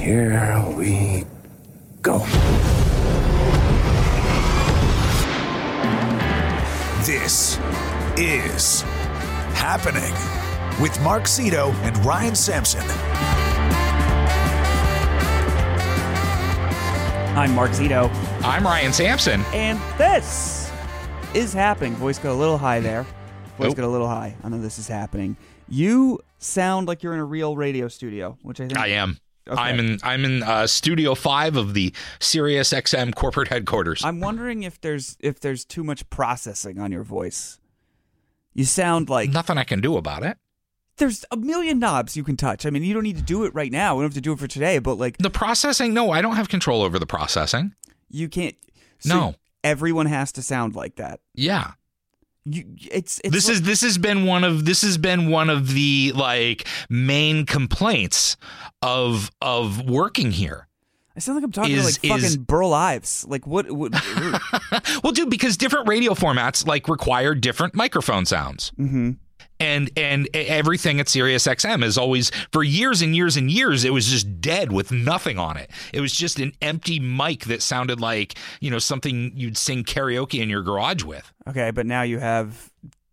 Here we go. This is happening with Mark Zito and Ryan Sampson. I'm Mark Zito, I'm Ryan Sampson. and this is happening. Voice got a little high there. Voice Oh. got a little high. I know this is happening. You sound like you're in a real radio studio, which I think I am. Okay. I'm in. I'm in uh, Studio Five of the Sirius XM corporate headquarters. I'm wondering if there's if there's too much processing on your voice. You sound like Nothing I can do about it. there's a million knobs you can touch. I mean, you don't need to do it right now. We don't have to do it for today, but like The processing? No, I don't have control over the processing. you can't. so No. everyone has to sound like that. Yeah. You, it's, it's this like- is this has been one of this has been one of the like main complaints of of working here. I sound like I'm talking is- to like is- fucking Burl Ives. Like what? what Well, dude, because different radio formats like require different microphone sounds. hmm and and everything at Sirius XM is always for years and years and years it was just dead with nothing on it. It was just an empty mic that sounded like you know something you'd sing karaoke in your garage with. Okay, but now you have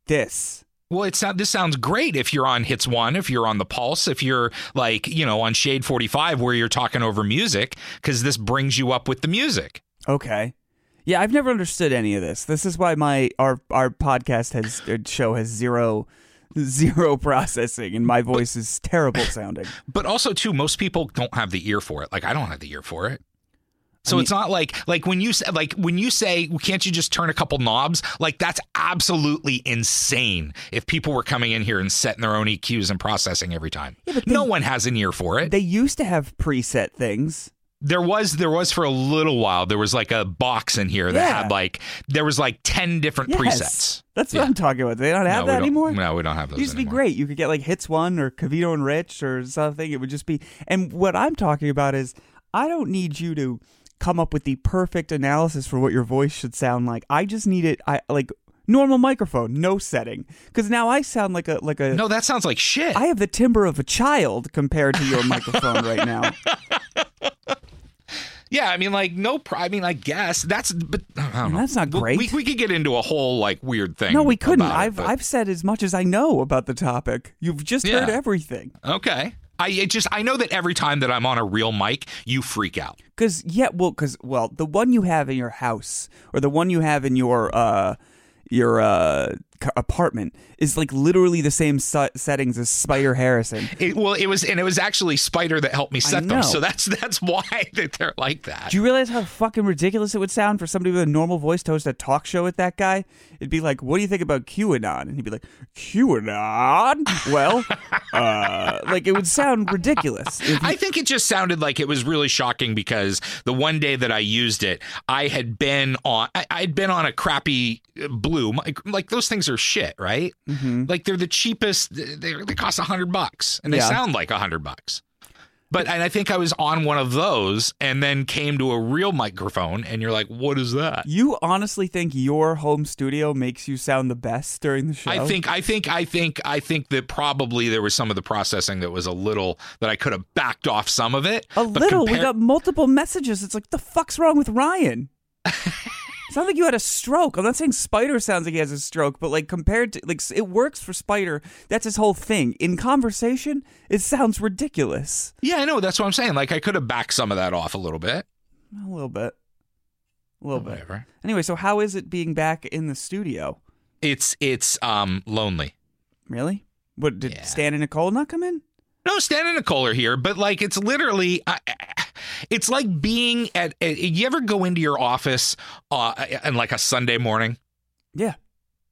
this. Well, it's not. This sounds great if you're on Hits One, if you're on the Pulse, if you're like you know on Shade Forty Five where you're talking over music because this brings you up with the music. Okay. Yeah, I've never understood any of this. This is why my our our podcast has uh, show has zero zero processing and my voice is terrible sounding. But also too, most people don't have the ear for it. Like I don't have the ear for it. So mean- it's not like like when you say like when you say can't you just turn a couple knobs? Like that's absolutely insane. If people were coming in here and setting their own EQs and processing every time, but no one has an ear for it. They used to have preset things. There was there was for a little while there was like a box in here that Yeah. had like there was like ten different Yes. presets. That's what Yeah. I'm talking about. They don't have no, that don't, anymore. No, we don't have those It used to be great. You could get like Hits One or Cavito and Rich or something. It would just be. And what I'm talking about is, I don't need you to come up with the perfect analysis for what your voice should sound like. I just need it. I like normal microphone, no setting, because now I sound like a like a. No, that sounds like shit. I have the timbre of a child compared to your microphone right now. Yeah, I mean, like no. I mean, I guess that's, but I don't know. That's not great. We, we could get into a whole like weird thing. No, we couldn't. it, I've but- I've said as much as I know about the topic. You've just heard everything. okay. I it just I know that every time that I'm on a real mic, you freak out. Because yeah, well, because well, the one you have in your house or the one you have in your uh your uh apartment is like literally the same se- settings as Spider Harrison. It, well, it was and it was actually Spider that helped me set them. So that's that's why that they're like that. Do you realize how fucking ridiculous it would sound for somebody with a normal voice to host a talk show with that guy? It'd be like, "What do you think about QAnon?" And he'd be like, "QAnon? Well, uh, like it would sound ridiculous." If I think it just sounded like it was really shocking because the one day that I used it, I had been on I, I'd been on a crappy uh, blue like those things are shit, right? Mm-hmm. Like they're the cheapest. They they cost a hundred bucks and they Yeah. sound like a hundred bucks. But and I think I was on one of those and then came to a real microphone and you're like, what is that? you honestly think your home studio makes you sound the best during the show? I think I think I think I think that probably there was some of the processing that was a little that I could have backed off some of it. A little. we got multiple messages. It's like, the fuck's wrong with Ryan? Sounds like you had a stroke. I'm not saying Spider sounds like he has a stroke, but like compared to like it works for Spider. That's his whole thing. In conversation, it sounds ridiculous. Yeah, I know. That's what I'm saying. Like I could have backed some of that off a little bit. A little bit. A little bit. Whatever. Anyway, so how is it being back in the studio? It's it's um lonely. Really? What did Yeah. Stan and Nicole not come in? No, Stan and Nicole are here, but like it's literally, it's like being at. You ever go into your office uh, on like a Sunday morning? Yeah.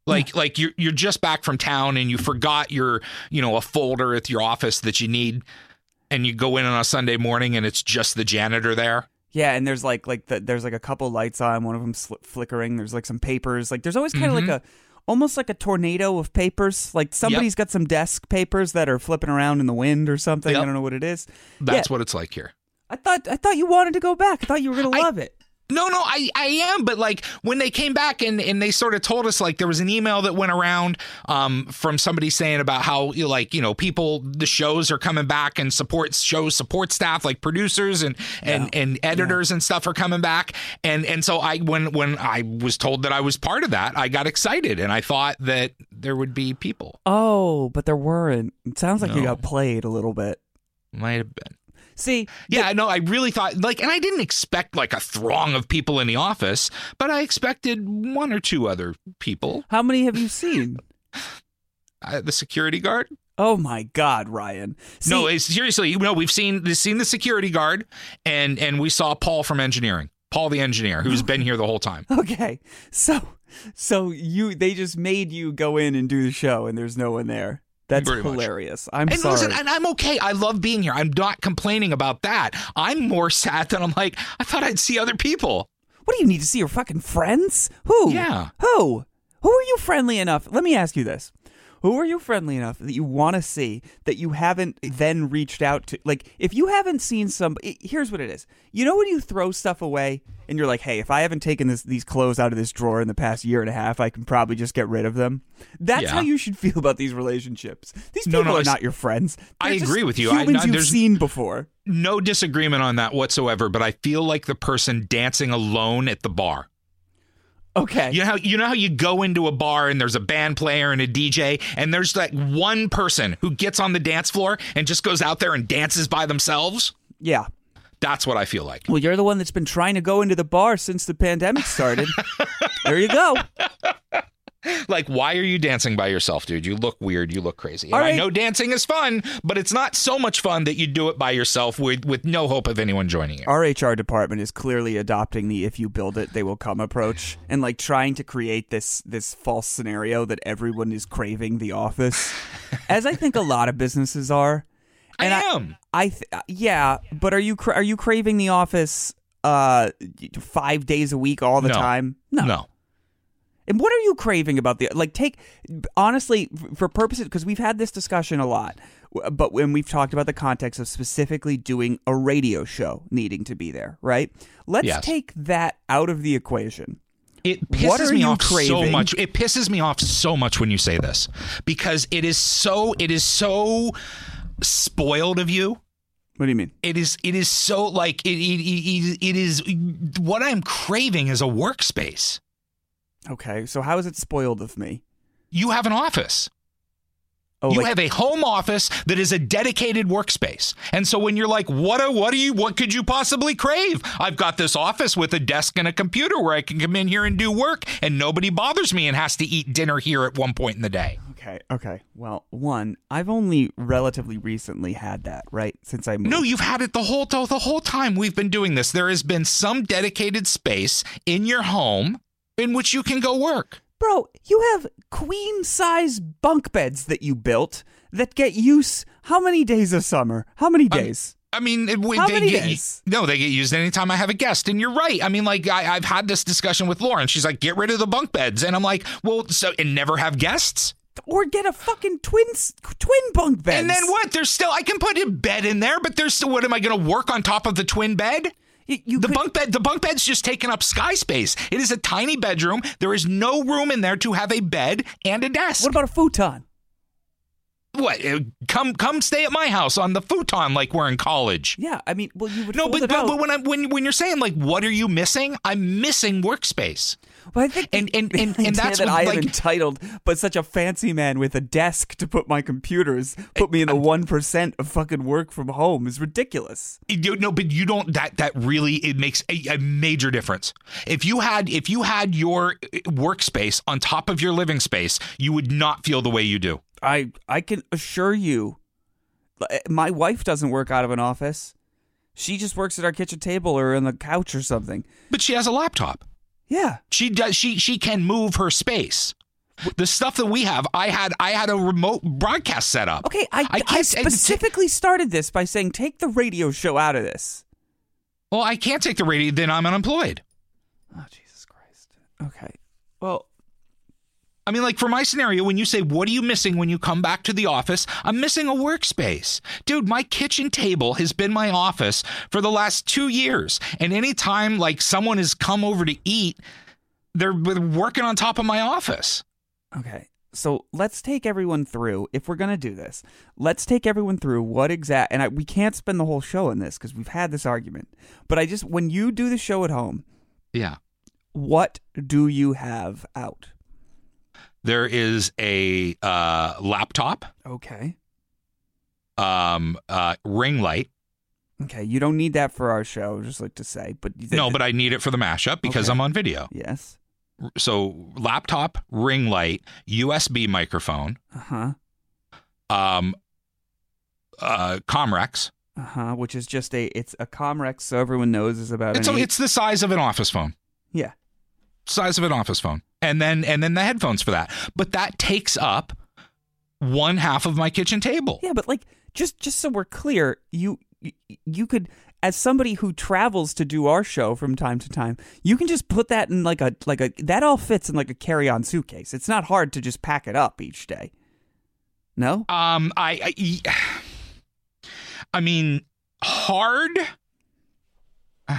Like like you're you're just back from town and you forgot your you know a folder at your office that you need, and you go in on a Sunday morning and it's just the janitor there. Yeah, and there's like like the, there's like a couple lights on, one of them sl- flickering. There's like some papers. Like there's always kind of like a almost like a tornado of papers. Like somebody's got some desk papers that are flipping around in the wind or something. I don't know what it is. That's Yeah. what it's like here. I thought I thought you wanted to go back. I thought you were gonna I- love it. No, no, I, I am, but like when they came back and, and they sort of told us like there was an email that went around um, from somebody saying about how you know, like you know people the shows are coming back and support shows support staff like producers and and, and editors and stuff are coming back and and so I when when I was told that I was part of that I got excited and I thought that there would be people Oh, but there weren't. It sounds like you got played a little bit. might have been. See, Yeah, no, I really thought like, and I didn't expect like a throng of people in the office, but I expected one or two other people. how many have you seen? Uh, the security guard. oh my God, Ryan. See, no, seriously, you know, we've seen we've seen the security guard, and and we saw Paul from engineering, Paul the engineer, who's been here the whole time. Okay, so so you they just made you go in and do the show, and there's no one there. That's Pretty much. hilarious. I'm And sorry. listen, and I'm okay. I love being here. I'm not complaining about that. I'm more sad that I'm like, I thought I'd see other people. what do you need to see your fucking friends? Who? Yeah. Who? Who are you friendly enough? Let me ask you this. Who are you friendly enough that you want to see that you haven't then reached out to? Like, if you haven't seen some, i- here's what it is. You know when you throw stuff away and you're like, hey, if I haven't taken this these clothes out of this drawer in the past year and a half, I can probably just get rid of them. That's Yeah. how you should feel about these relationships. These people no, are I s- not your friends. I They're just agree with you. Humans I- you've seen before. No disagreement on that whatsoever. But I feel like the person dancing alone at the bar. Okay. You know how you know how you go into a bar and there's a band player and a DJ and there's like one person who gets on the dance floor and just goes out there and dances by themselves? Yeah. That's what I feel like. Well, you're the one that's been trying to go into the bar since the pandemic started. there you go. Like why are you dancing by yourself, dude? You look weird, you look crazy. Right. I know dancing is fun, but it's not so much fun that you do it by yourself with with no hope of anyone joining you. Our HR department is clearly adopting the "if you build it, they will come" approach, and like trying to create this this false scenario that everyone is craving the office, as I think a lot of businesses are. I am. I th- yeah, but are you cra- are you craving the office uh five days a week all the No. time? no. And what are you craving about the like? Take honestly f- for purposes because we've had this discussion a lot, w- but when we've talked about the context of specifically doing a radio show needing to be there, right? Let's Yes. take that out of the equation. It What pisses are me you off so craving? much. It pisses me off so much when you say this because it is so it is so spoiled of you. What do you mean? It is it is so like it it, it, it is what I'm craving is a workspace. Okay, so how is it spoiled of me? You have an office. Oh, you like, have a home office that is a dedicated workspace. And so when you're like, what a, what do you what could you possibly crave? I've got this office with a desk and a computer where I can come in here and do work and nobody bothers me and has to eat dinner here at one point in the day. Okay, okay. Well, one, I've only relatively recently had that, right? Since I moved. No, you've had it the whole the, the whole time we've been doing this. There has been some dedicated space in your home in which you can go work. Bro, you have queen size bunk beds that you built that get use how many days of summer? How many days? I mean, it- How they many get, days? no, they get used anytime I have a guest. And you're right. I mean, like I, I've had this discussion with Lauren. She's like, "Get rid of the bunk beds," and I'm like, "Well, so and never have guests." Or get a fucking twin twin bunk bed. And then what? There's still I can put a bed in there, but there's still what am I going to work on top of the twin bed? You, you The could- bunk bed, the bunk bed's just taking up sky space. It is a tiny bedroom. There is no room in there to have a bed and a desk. What about a futon? What? uh, Come, come, stay at my house on the futon like we're in college. Yeah, I mean, well, you would No, but, but, but when I when when you're saying like, what are you missing? I'm missing workspace. But I think and- and- and- and that's that what, I am like- entitled, but such a fancy man with a desk to put my computers, put me in the one percent of fucking work from home is ridiculous. You, no, but you don't. That that really it makes a, a major difference. If you had if you had your uh, workspace on top of your living space, you would not feel the way you do. I I can assure you, uh, my wife doesn't work out of an office. She just works at our kitchen table or on the couch or something. But she has a laptop. Yeah. She does. She she can move her space. The stuff that we have, I had I had a remote broadcast set up. Okay, I, I, can't- specifically started this by saying take the radio show out of this. well, I can't take the radio. Then I'm unemployed. Oh Jesus Christ. Okay. Well, I mean, like for my scenario, when you say, What are you missing when you come back to the office? I'm missing a workspace. Dude, my kitchen table has been my office for the last two years. And anytime like someone has come over to eat, they're working on top of my office. Okay. So let's take everyone through. If we're gonna do this, let's take everyone through what exact. And I, we can't spend the whole show on this because we've had this argument. But I just when you do the show at home, Yeah. what do you have out? There is a uh, laptop, Okay. um, uh, ring light. Okay. You don't need that for our show. Just like to say, but No, but I need it for the mashup because Okay. I'm on video. yes. So laptop, ring light, USB microphone, Uh huh. um, uh, Comrex. Uh huh. Which is just a it's a Comrex, so everyone knows is about. It's eight- it's the size of an office phone. yeah. Size of an office phone, and then and then the headphones for that. But that takes up one half of my kitchen table. Yeah, but like just just so we're clear, you you- could as somebody who travels to do our show from time to time, you can just put that in like a like a that all fits in like a carry-on suitcase. It's not hard to just pack it up each day. No? Um, I, I, I mean, hard.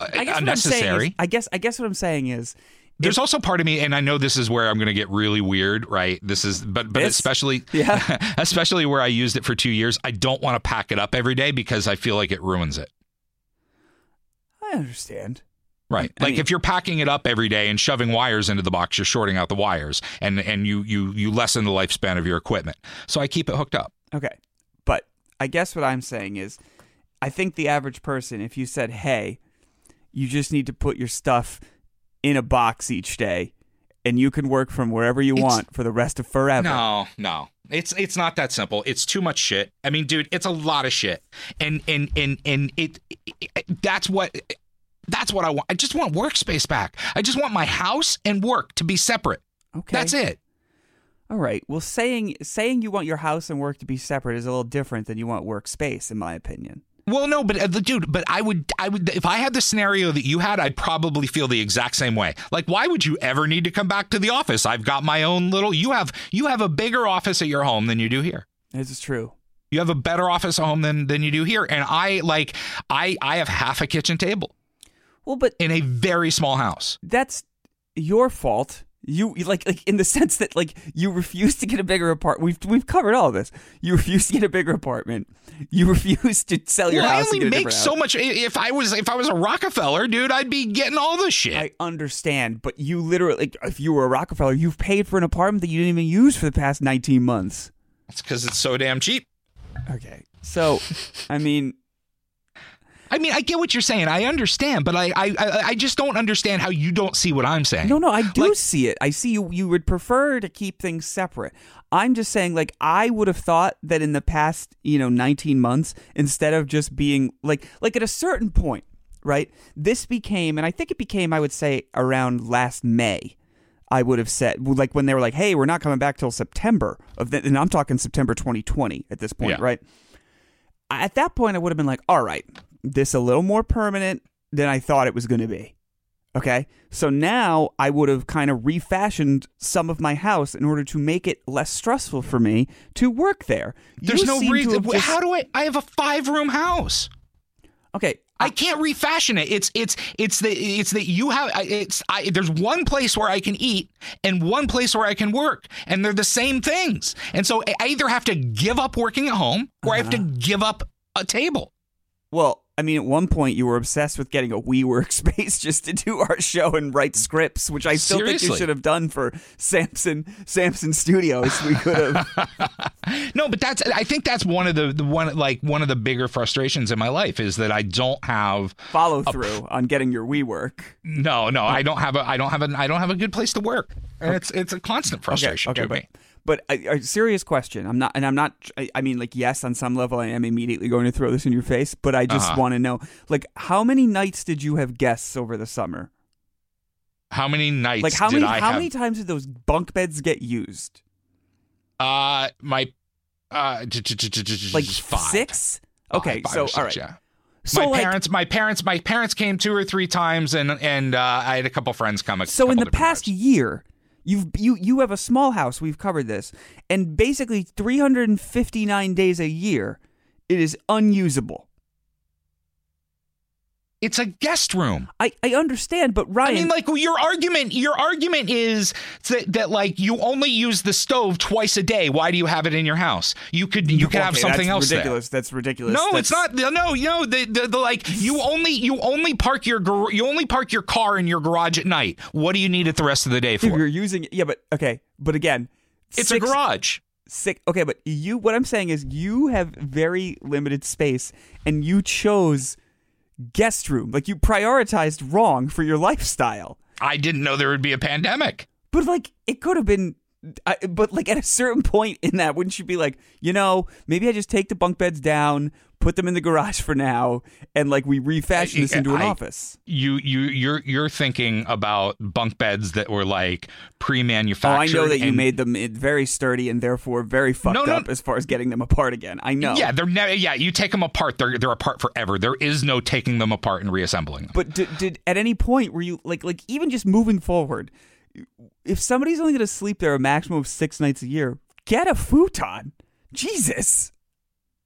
I guess what I'm saying is- I guess I guess what I'm saying is There's also part of me, and I know this is where I'm going to get really weird, right? This is, but but especially, Yeah. especially where I used it for two years. I don't want to pack it up every day because I feel like it ruins it. I understand. Right. I like mean- if you're packing it up every day and shoving wires into the box, you're shorting out the wires, and and you you you lessen the lifespan of your equipment. So I keep it hooked up. Okay. But I guess what I'm saying is I think the average person, if you said, hey, you just need to put your stuff in a box each day and you can work from wherever you It's- want for the rest of forever. No, no. It's it's not that simple. It's too much shit. I mean, dude, it's a lot of shit. And and and and it, it that's what that's what I want. I just want workspace back. I just want my house and work to be separate. Okay. That's it. All right. Well, saying saying you want your house and work to be separate is a little different than you want workspace, in my opinion. Well, no, but uh, the dude, but I would, I would, if I had the scenario that you had, I'd probably feel the exact same way. Like, why would you ever need to come back to the office? I've got my own little. You have, you have a bigger office at your home than you do here. This is true. You have a better office at home than than you do here. And I like, I, I have half a kitchen table Well, but in a very small house. that's your fault. You like like in the sense that like you refuse to get a bigger apartment. We've we've covered all this. You refuse to get a bigger apartment. You refuse to sell your Well, I house. and only make so house. much. If I was, if I was a Rockefeller, dude, I'd be getting all the shit. I understand, but you literally, like, if you were a Rockefeller, you've paid for an apartment that you didn't even use for the past 19 months. it's because it's so damn cheap. Okay. So, I mean, I mean, I get what you're saying. I understand, but I, I, I just don't understand how you don't see what I'm saying. no, no, I do Like- see it. I see you, you would prefer to keep things separate. I'm just saying, like, I would have thought that in the past, you know, 19 months, instead of just being like, like at a certain point, right? This became, and I think it became, I would say, around last May. I would have said, like, when they were like, "Hey, we're not coming back till September," of the, and I'm talking September 2020 at this point, Yeah. right? At that point, I would have been like, "All right, this a little more permanent than I thought it was going to be." Okay, so now I would have kind of refashioned some of my house in order to make it less stressful for me to work there. There's You no reason. just- How do I? I have a five room house. Okay, I can't refashion it. It's it's it's the it's that you have. I- It's I, there's one place where I can eat and one place where I can work, and they're the same things. And so I either have to give up working at home or I have to Uh-huh. give up a table. Well, I mean, at one point you were obsessed with getting a WeWork space just to do our show and write scripts, which I still think you should have done for Samson Samson Studios. We could have. No, but that's I think that's one of the, the one like one of the bigger frustrations in my life is that I don't have follow through on getting your WeWork. no no I don't have a I don't have a I don't have a good place to work and it's it's a constant frustration okay, to but, me. but a, a serious question. I'm not, and I'm not. I, I mean, like, yes, on some level, I am immediately going to throw this in your face. But I just Uh-huh. want to know, like, how many nights did you have guests over the summer? How many nights Like, how many? I how have? many times did those bunk beds get used? Uh, my uh, Like five. six? Okay, five so six, all right. yeah. So my like, parents, my parents, my parents came two or three times, and and uh, I had a couple friends come. So in the past times. year, You've you you have a small house. We've covered this, and basically 359 days a year, it is unusable. It's a guest room. I, I understand, but Ryan, I mean, like your argument, your argument is that, that like you only use the stove twice a day. Why do you have it in your house? You could you could have something that's else there. ridiculous. That's ridiculous. No, That's- it's not. No, you know the, the the like you only you only park your gar- you only park your car in your garage at night. What do you need it the rest of the day Dude, for? You're using yeah, but okay, but again, It's six- a garage. Six, okay, but you. What I'm saying is, you have very limited space, and you chose guest room. Like you prioritized wrong for your lifestyle. I didn't know there would be a pandemic. But like, it could have been. I, but like at a certain point in that, wouldn't you be like, you know, maybe I just take the bunk beds down, put them in the garage for now, and like we refashion this into an I- office. You you you're you're thinking about bunk beds that were like Oh, pre-manufactured. I know that you made them eh, very sturdy and therefore very fucked No, no. up as far as getting them apart again. I know. Yeah, they're never. Yeah, you take them apart. They're they're apart forever. There is no taking them apart and reassembling them. But did, did at any point were you like like even just moving forward, if somebody's only going to sleep there a maximum of six nights a year, get a futon. Jesus.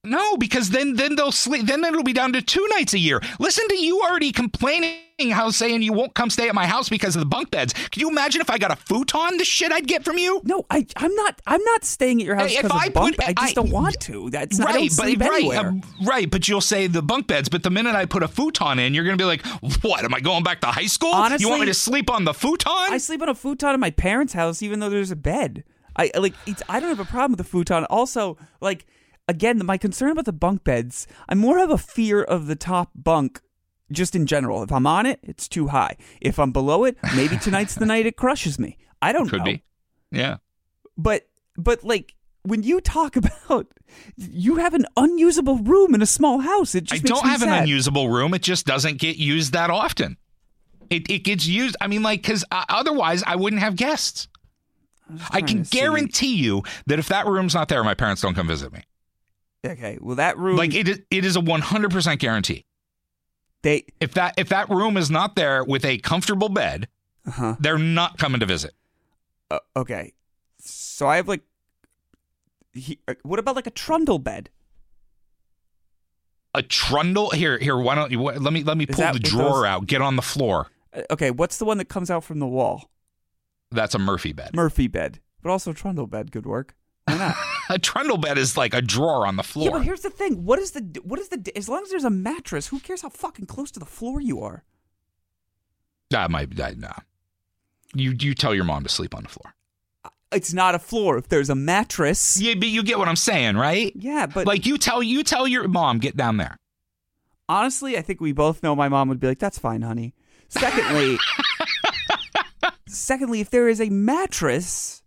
No, because then then they'll sleep. Then it'll be down to two nights a year. Listen to you already complaining how saying you won't come stay at my house because of the bunk beds. Can you imagine if I got a futon? The shit I'd get from you. No, I I'm not I'm not staying at your house if because I of bunk. put- I just I- don't want to. That's I right, don't but sleep right, um, right. But you'll say the bunk beds. But the minute I put a futon in, you're gonna be like, "What? Am I going back to high school? Honestly, you want me to sleep on the futon?" I sleep on a futon in my parents' house, even though there's a bed. I I, like. It's, I don't have a problem with the futon. Also, like again, my concern about the bunk beds. I more have a fear of the top bunk, just in general. If I'm on it, it's too high. If I'm below it, maybe tonight's the night it crushes me. I don't know. Could know. be. Yeah. But but like when you talk about you have an unusable room in a small house, it I just makes don't have an unusable room. It just doesn't get used that often. It, it gets used. I mean, like, because uh, otherwise I wouldn't have guests. I trying can guarantee you that if that room's not there, my parents don't come visit me. Okay, well that room Like it, is- it is a 100% guarantee. they If that if that room is not there with a comfortable bed, uh-huh. they're not coming to visit. Uh, okay, so I have like, he, uh, what about like a trundle bed? A trundle here here. Why don't you let me let me Is pull the drawer those- out. Get on the floor. Uh, okay, what's the one that comes out from the wall? That's a Murphy bed. Murphy bed, but also trundle bed could work. Why not? A trundle bed is like a drawer on the floor. yeah, but here's the thing: what is the what is the as long as there's a mattress, who cares how fucking close to the floor you are? That might that, no. You you tell your mom to sleep on the floor. Uh, it's not a floor if there's a mattress. Yeah, but you get what I'm saying, right? Yeah, but like you tell you tell your mom get down there. honestly, I think we both know my mom would be like, "That's fine, honey." Secondly, secondly, if there is a mattress,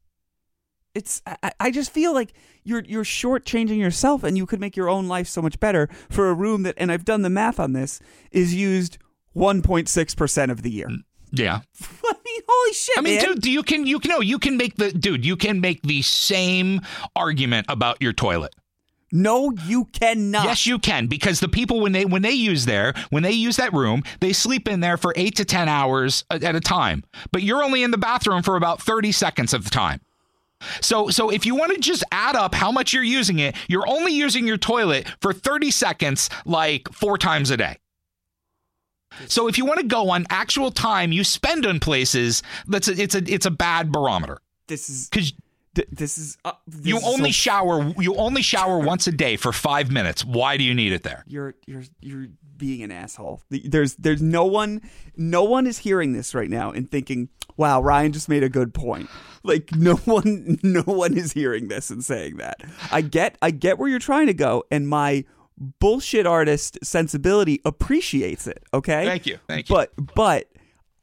it's I, I just feel like you're you're shortchanging yourself, and you could make your own life so much better for a room that, and I've done the math on this, is used 1.6 percent of the year. Mm, yeah. I mean, holy shit, I mean, man. dude, you can you can no, you can make the dude, you can make the same argument about your toilet. No, you cannot. Yes, you can because the people when they when they use there when they use that room, they sleep in there for eight to ten hours at a time. But you're only in the bathroom for about thirty seconds of the time. So so if you want to just add up how much you're using it, you're only using your toilet for thirty seconds, like four times a day. So if you want to go on actual time you spend on places, that's a, it's a it's a bad barometer this is because th- this is uh, this you is only so shower you only shower once a day for five minutes. Why do you need it there? you're you're you're being an asshole. There's there's no one no one is hearing this right now and thinking, "Wow, Ryan just made a good point." Like no one no one is hearing this and saying that. I get I get where you're trying to go and my bullshit artist sensibility appreciates it, okay? Thank you, thank you. But but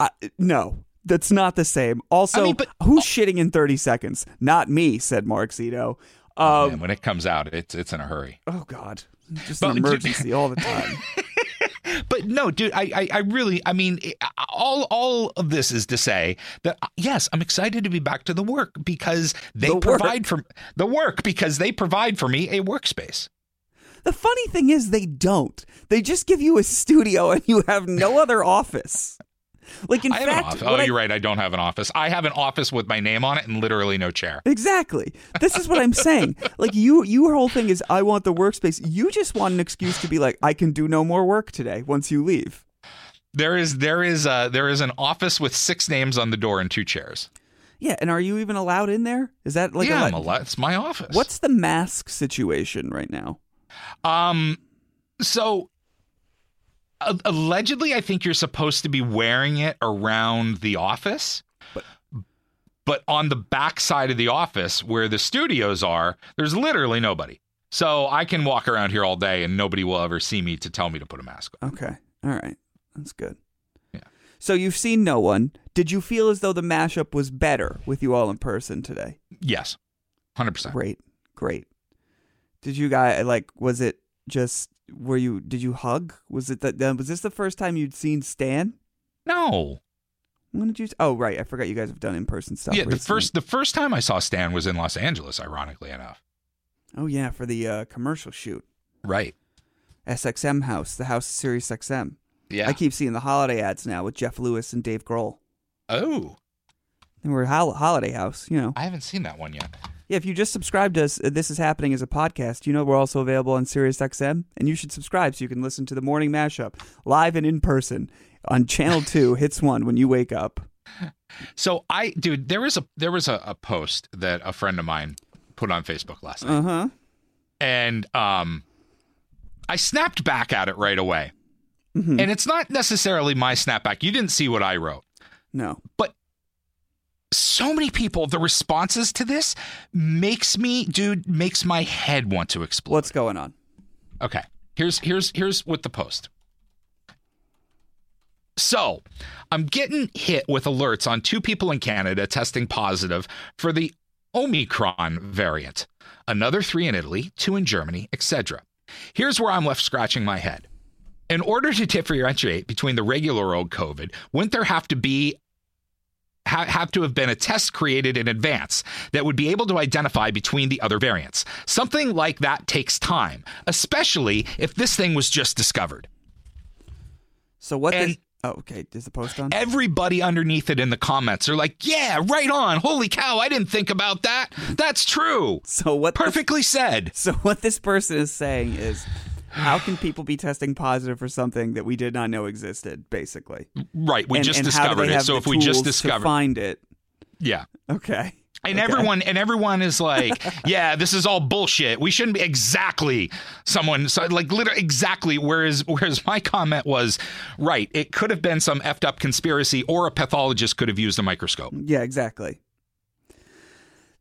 I, no, that's not the same. Also, I mean, but- who's shitting in 30 seconds? Not me, said Mark Zito. Um, Man, when it comes out, it's it's in a hurry. Oh God, just But- an emergency all the time. But no, dude, I, I, I really, I mean, all, all of this is to say that uh, yes, I'm excited to be back to the work because they The work. provide for the work because they provide for me a workspace. the funny thing is, they don't. They just give you a studio and you have no other office. Like in I have an fact, office. Oh, I- you're right. I don't have an office. I have an office with my name on it and literally no chair. Exactly. This is what I'm saying. Like you, your whole thing is, I want the workspace. You just want an excuse to be like, I can do no more work today once you leave. There is there is uh there is an office with six names on the door and two chairs. Yeah, and are you even allowed in there? Is that like yeah, a I'm. It's my office. What's the mask situation right now? um? So allegedly, I think you're supposed to be wearing it around the office. But- but on the back side of the office where the studios are, there's literally nobody. So I can walk around here all day and nobody will ever see me to tell me to put a mask on. Okay, all right, that's good. Yeah. So you've seen no one. Did you feel as though the mashup was better with you all in person today? Yes, hundred percent. Great, great. Did you guys like? Was it just? Were you? Did you hug? Was it that? Was this the first time you'd seen Stan? No, When did you? Oh, right. I forgot you guys have done in person stuff. yeah. The first the first time I saw Stan was in Los Angeles. Ironically enough, Oh yeah, for the uh, commercial shoot. right? SXM House, the house of Sirius XM. Yeah. I keep seeing the holiday ads now with Jeff Lewis and Dave Grohl. oh, And we're hol- holiday house, you know. I haven't seen that one yet. Yeah, if you just subscribe to us, uh, this is happening as a podcast. You know we're also available on Sirius XM, and you should subscribe so you can listen to the morning mashup live and in person on Channel Two. hits one when you wake up. So I, dude, there was a there was a, a post that a friend of mine put on Facebook last night, Uh huh. and um, I snapped back at it right away. Mhm. And it's not necessarily my snapback. You didn't see what I wrote, No. but so many people, the responses to this makes me, dude, makes my head want to explode. What's going on? Okay. Here's here's here's with the post. So, I'm getting hit with alerts on two people in Canada testing positive for the Omicron variant. Another 3 in Italy, 2 in Germany, etc. Here's where I'm left scratching my head. In order to differentiate between the regular old COVID, wouldn't there have to be ha- have to have been a test created in advance that would be able to identify between the other variants. Something like that takes time, especially if this thing was just discovered. So what? And- this- oh, okay. Is the post on? Everybody underneath it in the comments are like, "Yeah, right on. Holy cow, I didn't think about that. That's true. So what? this- Perfectly said." So what this person is saying is, how can people be testing positive for something that we did not know existed? Basically, Right, we and, just and discovered it. So if we just discovered find it, Yeah. okay. And Okay. everyone and everyone is like, yeah, this is all bullshit. We shouldn't be exactly someone so like literally exactly. Whereas whereas my comment was right. It could have been some effed up conspiracy, or a pathologist could have used a microscope. Yeah, exactly.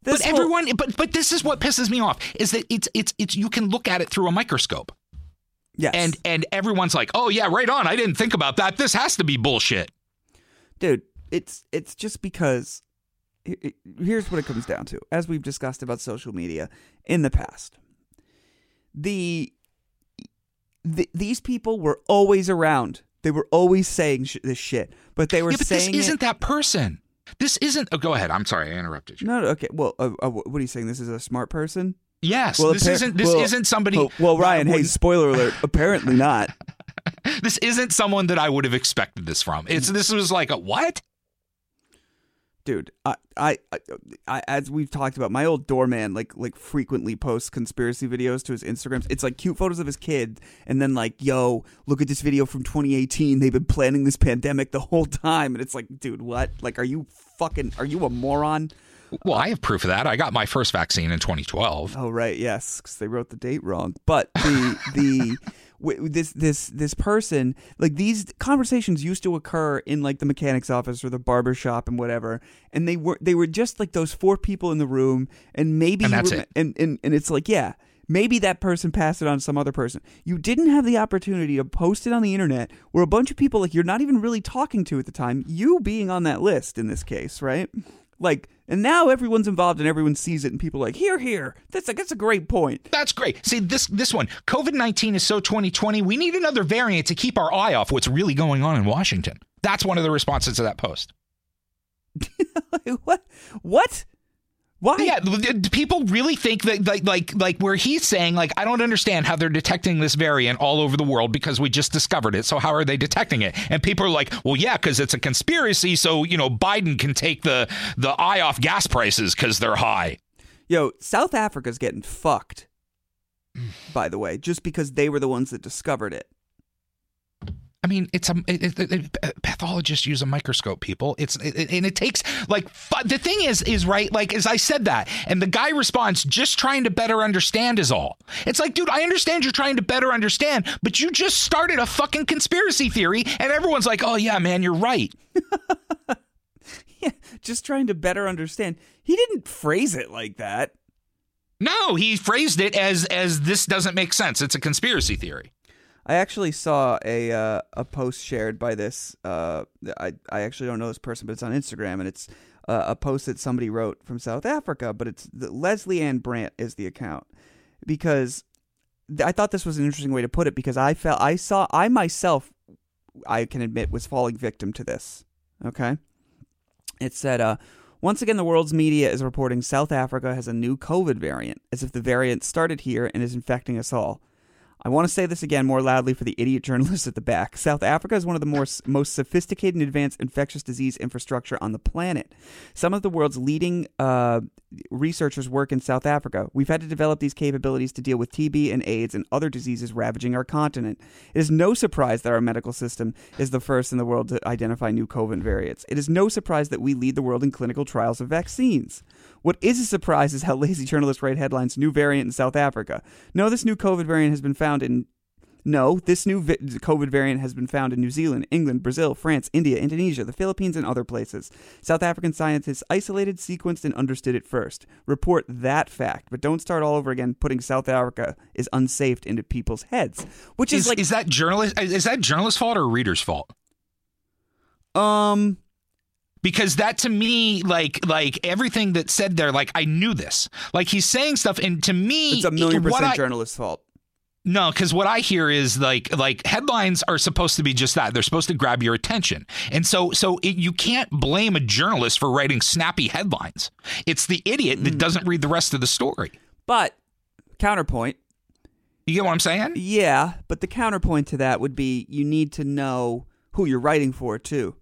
This but whole- everyone, but but this is what pisses me off is that it's it's it's you can look at it through a microscope, yes, and and everyone's like, oh yeah, right on. I didn't think about that. This has to be bullshit. dude, it's it's just because here's what it comes down to. As we've discussed about social media in the past, the, the these people were always around. They were always saying sh- this shit, but they were Yeah, but this isn't it. that person. This isn't. Oh, go ahead. I'm sorry, I interrupted you. No, no, okay. Well, uh, uh, what are you saying? This is a smart person. Yes, Well, this isn't. This well- isn't somebody. Oh, well, Ryan. Hey, spoiler alert. Apparently not. this isn't someone that I would have expected this from. It's this was like a what? dude I, I i i as we've talked about my old doorman like like frequently posts conspiracy videos to his instagrams it's like cute photos of his kid and then like yo look at this video from 2018 they've been planning this pandemic the whole time and it's like dude what like are you fucking are you a moron Well, I have proof of that. I got my first vaccine in 2012. Oh right, yes, because they wrote the date wrong. But the the w- this this this person like these conversations used to occur in like the mechanic's office or the barber shop and whatever, and they were they were just like those four people in the room, and maybe And that's were- it. And, and and it's like yeah. Maybe that person passed it on to some other person. You didn't have the opportunity to post it on the internet where a bunch of people like you're not even really talking to at the time, you being on that list in this case, right? Like, and now everyone's involved and everyone sees it, and people are like, here, here. That's a, that's a great point. That's great. See this this one. COVID 19 is so 2020. We need another variant to keep our eye off what's really going on in Washington. That's one of the responses to that post. what? What? Why? Yeah, people really think that like like like where he's saying like I don't understand how they're detecting this variant all over the world because we just discovered it. So how are they detecting it? And people are like, well, yeah, because it's a conspiracy. So you know Biden can take the the eye off gas prices because they're high. Yo, South Africa's getting fucked. By the way, just because they were the ones that discovered it. I mean, it's a it, it, it, pathologists use a microscope. People, it's and it takes like the thing is is right. Like as I said that, and the guy responds, "Just trying to better understand is all." It's like, dude, I understand you're trying to better understand, but you just started a fucking conspiracy theory, and everyone's like, "Oh yeah, man, you're right." yeah, just trying to better understand. He didn't phrase it like that. No, he phrased it as as this doesn't make sense. It's a conspiracy theory. I actually saw a uh, a post shared by this. Uh, I I actually don't know this person, but it's on Instagram, and it's uh, a post that somebody wrote from South Africa. But it's the, Lesley-Ann Brandt is the account because I thought this was an interesting way to put it because I felt I saw I myself I can admit was falling victim to this. Okay, it said uh, once again, the world's media is reporting South Africa has a new COVID variant, as if the variant started here and is infecting us all. I want to say this again more loudly for the idiot journalists at the back. South Africa is one of the more, most sophisticated and advanced infectious disease infrastructure on the planet. Some of the world's leading uh, researchers work in South Africa. We've had to develop these capabilities to deal with TB and AIDS and other diseases ravaging our continent. It is no surprise that our medical system is the first in the world to identify new COVID variants. It is no surprise that we lead the world in clinical trials of vaccines. What is a surprise is how lazy journalists write headlines new variant in South Africa. No, this new COVID variant has been found in no, this new vi- COVID variant has been found in New Zealand, England, Brazil, France, India, Indonesia, the Philippines, and other places. South African scientists isolated, sequenced, and understood it first. Report that fact, but don't start all over again putting South Africa is unsafe into people's heads. Which is, is like is that journalist is that journalist's fault or reader's fault? Um because that to me like like everything that said there like i knew this like he's saying stuff and to me it's a million percent I, journalist's fault no, because what I hear is like like headlines are supposed to be just that. They're supposed to grab your attention, and so so it, you can't blame a journalist for writing snappy headlines. It's the idiot that mm. doesn't read the rest of the story. But counterpoint, you get what I'm saying? Yeah, but the counterpoint to that would be you need to know who you're writing for too.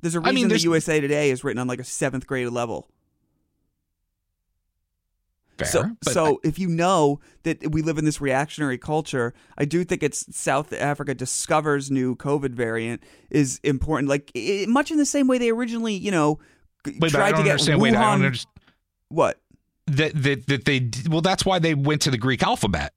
There's a reason I mean, the USA Today is written on like a seventh grade level. Fair, so, so if you know that we live in this reactionary culture, I do think it's South Africa discovers new COVID variant is important. Like i much in the same way they originally, you know, Wait, tried to get understand. Wuhan. Wait, I don't understand. What That, that that they well, that's why they went to the Greek alphabet.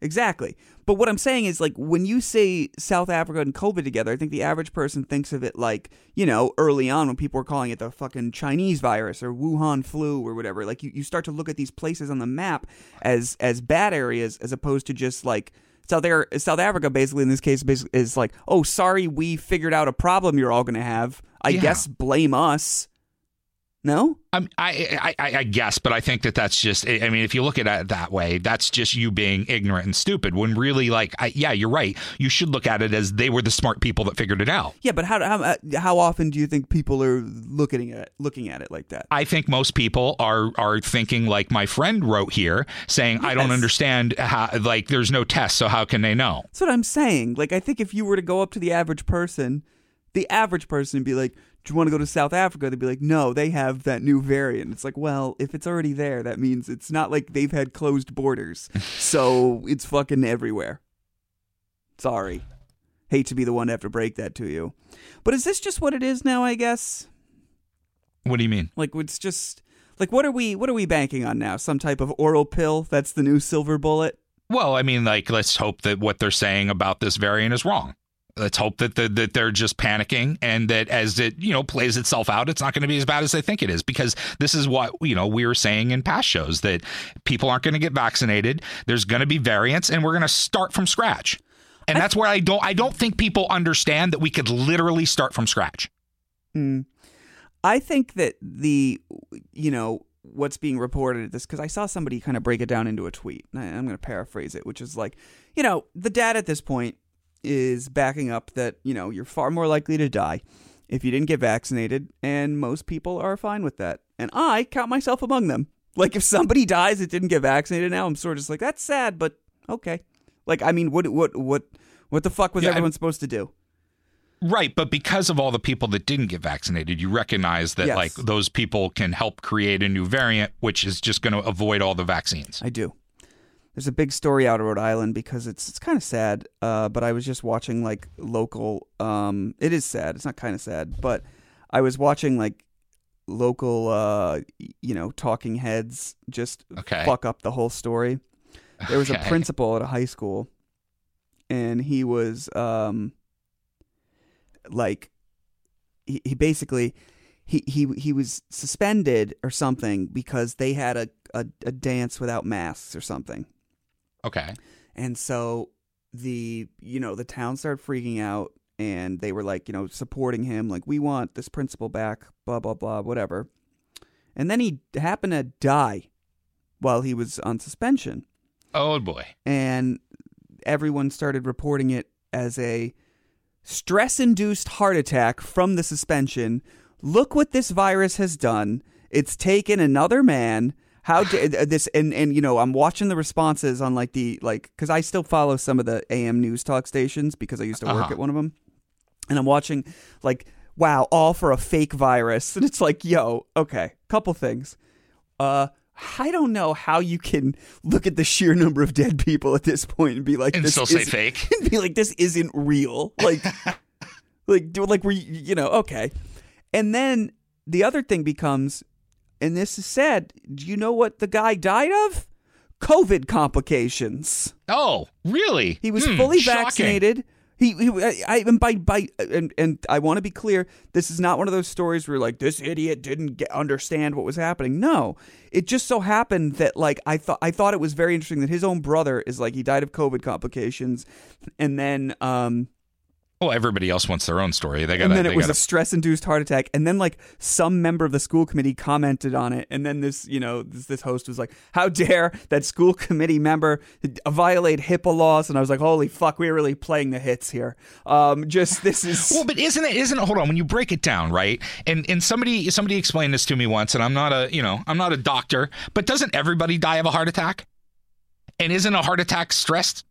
exactly? But what I'm saying is, like, when you say South Africa and COVID together, I think the average person thinks of it like, you know, early on when people were calling it the fucking Chinese virus or Wuhan flu or whatever. Like, you, you start to look at these places on the map as as bad areas as opposed to just like South, South Africa, basically, in this case, basically, is like, oh, sorry, we figured out a problem you're all going to have. I Yeah. guess blame us. No? I'm, I, I, I guess, but I think that that's just. I mean, if you look at it that way, that's just you being ignorant and stupid. When really, like, I, yeah, you're right. You should look at it as they were the smart people that figured it out. Yeah, but how, how, uh, how often do you think people are looking at looking at it like that? I think most people are are thinking like my friend wrote here, saying, "I don't understand how like there's no test, so how can they know?" That's what I'm saying. Like, I think if you were to go up to the average person, the average person would be like, "Do you want to go to South Africa?" They'd be like, "No, they have that new variant." It's like, well, if it's already there, that means it's not like they've had closed borders, so it's fucking everywhere. Sorry, hate to be the one to have to break that to you, but is this just what it is now? I guess. What do you mean? Like, it's just like what are we what are we banking on now? Some type of oral pill that's the new silver bullet. Well, I mean, like, let's hope that what they're saying about this variant is wrong. Let's hope that the, that they're just panicking and that as it you know plays itself out, it's not going to be as bad as they think it is. Because this is what you know we were saying in past shows that people aren't going to get vaccinated. There's going to be variants, and we're going to start from scratch. And that's where I don't I don't think people understand that we could literally start from scratch. Hmm. I think that the you know what's being reported at this because I saw somebody kind of break it down into a tweet. and I- I'm going to paraphrase it, which is like, you know, the data at this point is backing up that you know you're far more likely to die, if you didn't get vaccinated, and most people are fine with that. And I count myself among them. Like if somebody dies that didn't get vaccinated now, I'm sort of just like that's sad, but okay. Like I mean, what what what what the fuck was Yeah, everyone supposed to do? Right, but because of all the people that didn't get vaccinated, you recognize that Yes. like those people can help create a new variant, which is just going to avoid all the vaccines. I do. There's a big story out of Rhode Island because it's it's kind of sad. Uh, but I was just watching like local. Um, it is sad. It's not kind of sad, but I was watching like local. Uh, you know, talking heads just Okay. fuck up the whole story. There was a principal at a high school, and he was um, like, he, he basically he, he he was suspended or something because they had a, a, a dance without masks or something. Okay. And so the you know the town started freaking out and they were like you know supporting him like we want this principal back blah blah blah whatever. And then he happened to die while he was on suspension Oh boy. and everyone started reporting it as a stress induced heart attack from the suspension. Look what this virus has done. It's taken another man. How da- this and and you know I'm watching the responses on like the like because I still follow some of the AM news talk stations because I used to work Uh-huh. at one of them, and I'm watching like wow all for a fake virus and it's like yo okay couple things, uh I don't know how you can look at the sheer number of dead people at this point and be like, And this still say fake. and be like, this isn't real. Like, like, do like we, you know, okay. And then the other thing becomes, and this is sad. Do you know what the guy died of? COVID complications. Oh, really? He was Hmm, fully shocking. vaccinated. He, he I, I and by by and and I want to be clear. This is not one of those stories where like this idiot didn't get, understand what was happening. No, it just so happened that like I thought I thought it was very interesting that his own brother is like he died of COVID complications, and then um Well, everybody else wants their own story. They got. and then it was gotta, a stress induced heart attack and then like some member of the school committee commented on it and then this you know this, this host was like how dare that school committee member violate HIPAA laws and I was like holy fuck we're really playing the hits here um just this is Well, but isn't it? Isn't it? Hold on. When you break it down, right? And and somebody somebody explained this to me once, and I'm not a you know I'm not a doctor, but doesn't everybody die of a heart attack? And isn't a heart attack stressed?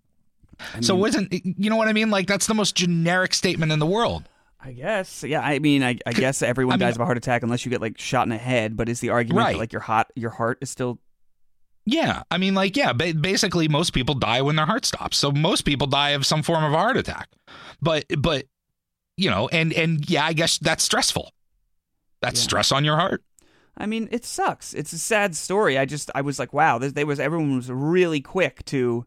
So wasn't you know what I mean? Like that's the most generic statement in the world. I guess yeah I mean I, I guess everyone I mean- dies of a heart attack unless you get like shot in the head but is the argument Right. that like your hot your heart is still Yeah, I mean, like, yeah, ba- basically, most people die when their heart stops. So most people die of some form of a heart attack. But, but, you know, and and yeah, I guess that's stressful. That's Yeah. stress on your heart. I mean, it sucks. It's a sad story. I just, I was like, wow, this, they was everyone was really quick to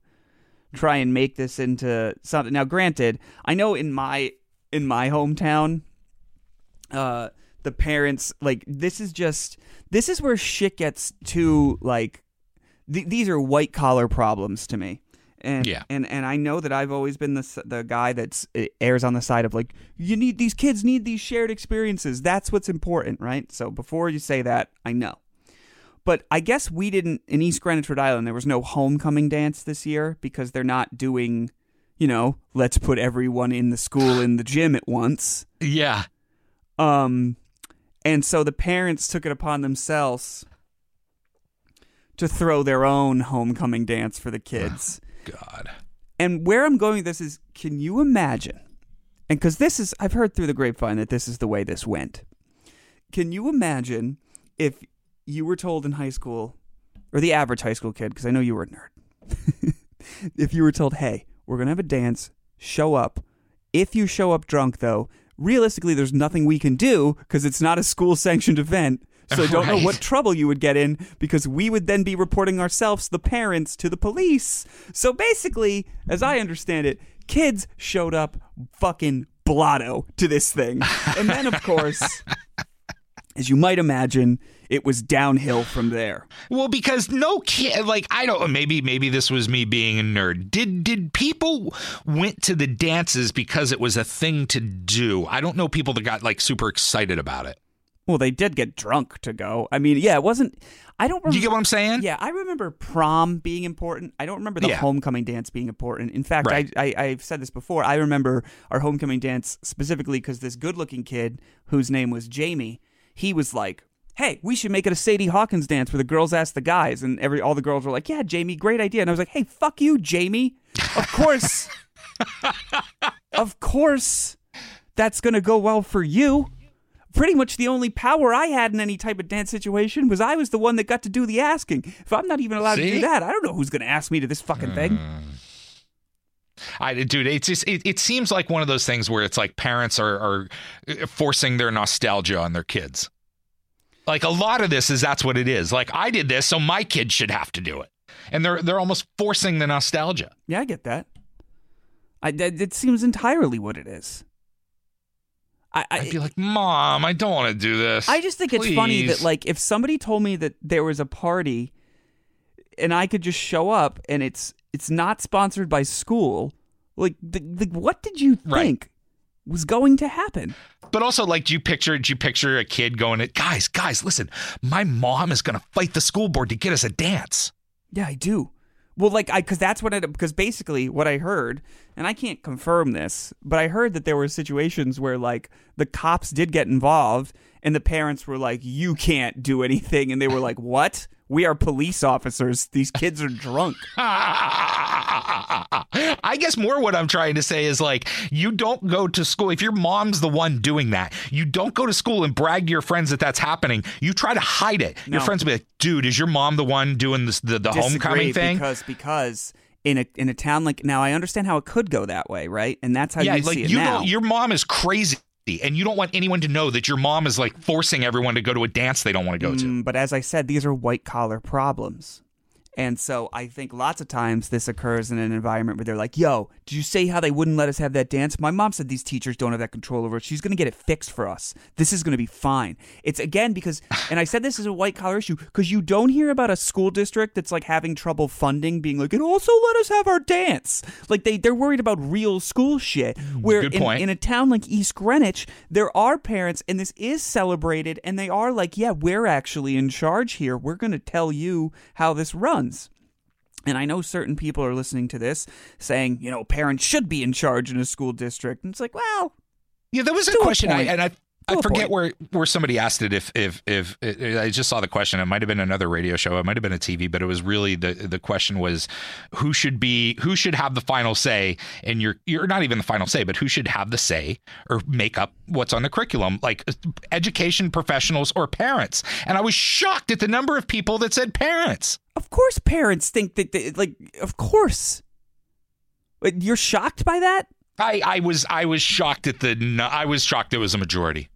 try and make this into something. Now, granted, I know in my in my hometown, uh, the parents like this is just this is where shit gets too like th- these are white collar problems to me. And, Yeah. and and I know that I've always been the the guy that's uh, airs on the side of like you need these kids need these shared experiences. That's what's important, right? So before you say that, I know. But I guess we didn't in East Greenwich, Rhode Island. There was no homecoming dance this year because they're not doing, you know, let's put everyone in the school in the gym at once. Yeah. Um, and so the parents took it upon themselves to throw their own homecoming dance for the kids. God. And where I'm going with this is, can you imagine? And because this is, I've heard through the grapevine that this is the way this went. Can you imagine if you were told in high school, or the average high school kid, because I know you were a nerd, if you were told, hey, we're going to have a dance, show up. If you show up drunk, though, realistically, there's nothing we can do because it's not a school sanctioned event. So I don't know what trouble you would get in because we would then be reporting ourselves, the parents, to the police. So basically, as I understand it, kids showed up fucking blotto to this thing. And then, of course, as you might imagine, it was downhill from there. Well, because no kid, like I don't. Maybe maybe this was me being a nerd. Did did people went to the dances because it was a thing to do? I don't know people that got like super excited about it. Well, they did get drunk to go. I mean, yeah, it wasn't. I don't. Remember, you get what I'm saying? Yeah, I remember prom being important. I don't remember the Yeah. homecoming dance being important. In fact, Right. I, I I've said this before. I remember our homecoming dance specifically because this good-looking kid whose name was Jamie, he was like. Hey, we should make it a Sadie Hawkins dance where the girls ask the guys, and every all the girls were like, "Yeah, Jamie, great idea." And I was like, "Hey, fuck you, Jamie. Of course, of course, that's gonna go well for you." pretty much the only power I had in any type of dance situation was I was the one that got to do the asking. If I'm not even allowed to do that, I don't know who's going to ask me to this fucking thing. Hmm. I dude, it's just it, it seems like one of those things where it's like parents are are forcing their nostalgia on their kids. Like a lot of this is that's what it is. Like I did this, so my kids should have to do it, and they're they're almost forcing the nostalgia. Yeah, I get that. I that, it seems entirely what it is. I I'd be like, Mom, I don't want to do this. I just think it's funny that like if somebody told me that there was a party and I could just show up and it's it's not sponsored by school, like the, the, what did you Right. think was going to happen? But also, like, do you picture do you picture a kid going, guys, guys, listen, my mom is gonna fight the school board to get us a dance. Yeah, I do. Well, like I, because that's what I, because basically what I heard, and I can't confirm this, but I heard that there were situations where like the cops did get involved, and the parents were like, "You can't do anything," and they were like, "What? We are police officers. These kids are drunk." I guess more what I'm trying to say is like you don't go to school if your mom's the one doing that. You don't go to school and brag to your friends that that's happening. You try to hide it. Your friends will be like, "Dude, is your mom the one doing this the, the homecoming thing?" because because in a in a town like now, I understand how it could go that way, right? And that's how yeah, you like see it you now. Your mom is crazy. And you don't want anyone to know that your mom is like forcing everyone to go to a dance they don't want to go to. Mm, but as I said, these are white collar problems. And so I think lots of times this occurs in an environment where they're like, yo, did you say how they wouldn't let us have that dance? My mom said these teachers don't have that control over it. She's going to get it fixed for us. This is going to be fine. It's again because, and I said this is a white collar issue because you don't hear about a school district that's like having trouble funding being like, and also let us have our dance. Like they, they're worried about real school shit. Mm, where Good in, in a town like East Greenwich, there are parents, and this is celebrated, and they are like, yeah, we're actually in charge here. We're going to tell you how this runs. And I know certain people are listening to this saying, you know, parents should be in charge in a school district. And it's like, well, Yeah, there was a question, I, and I I forget point. where where somebody asked it. If if if I just saw the question, it might have been another radio show, it might have been a TV, but it was really the the question was who should be who should have the final say, and you're you're not even the final say, but who should have the say or make up what's on the curriculum, like uh, education professionals or parents. And I was shocked at the number of people that said parents. of course parents think that, they, like, of course. You're shocked by that? I I was I was shocked at the I was shocked it was a majority.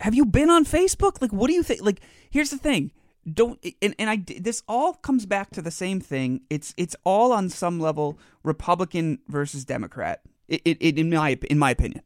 Have you been on Facebook? Like, what do you think? Like, here's the thing. Don't and, and I this all comes back to the same thing. It's it's all on some level Republican versus Democrat. It, it, it in my in my opinion,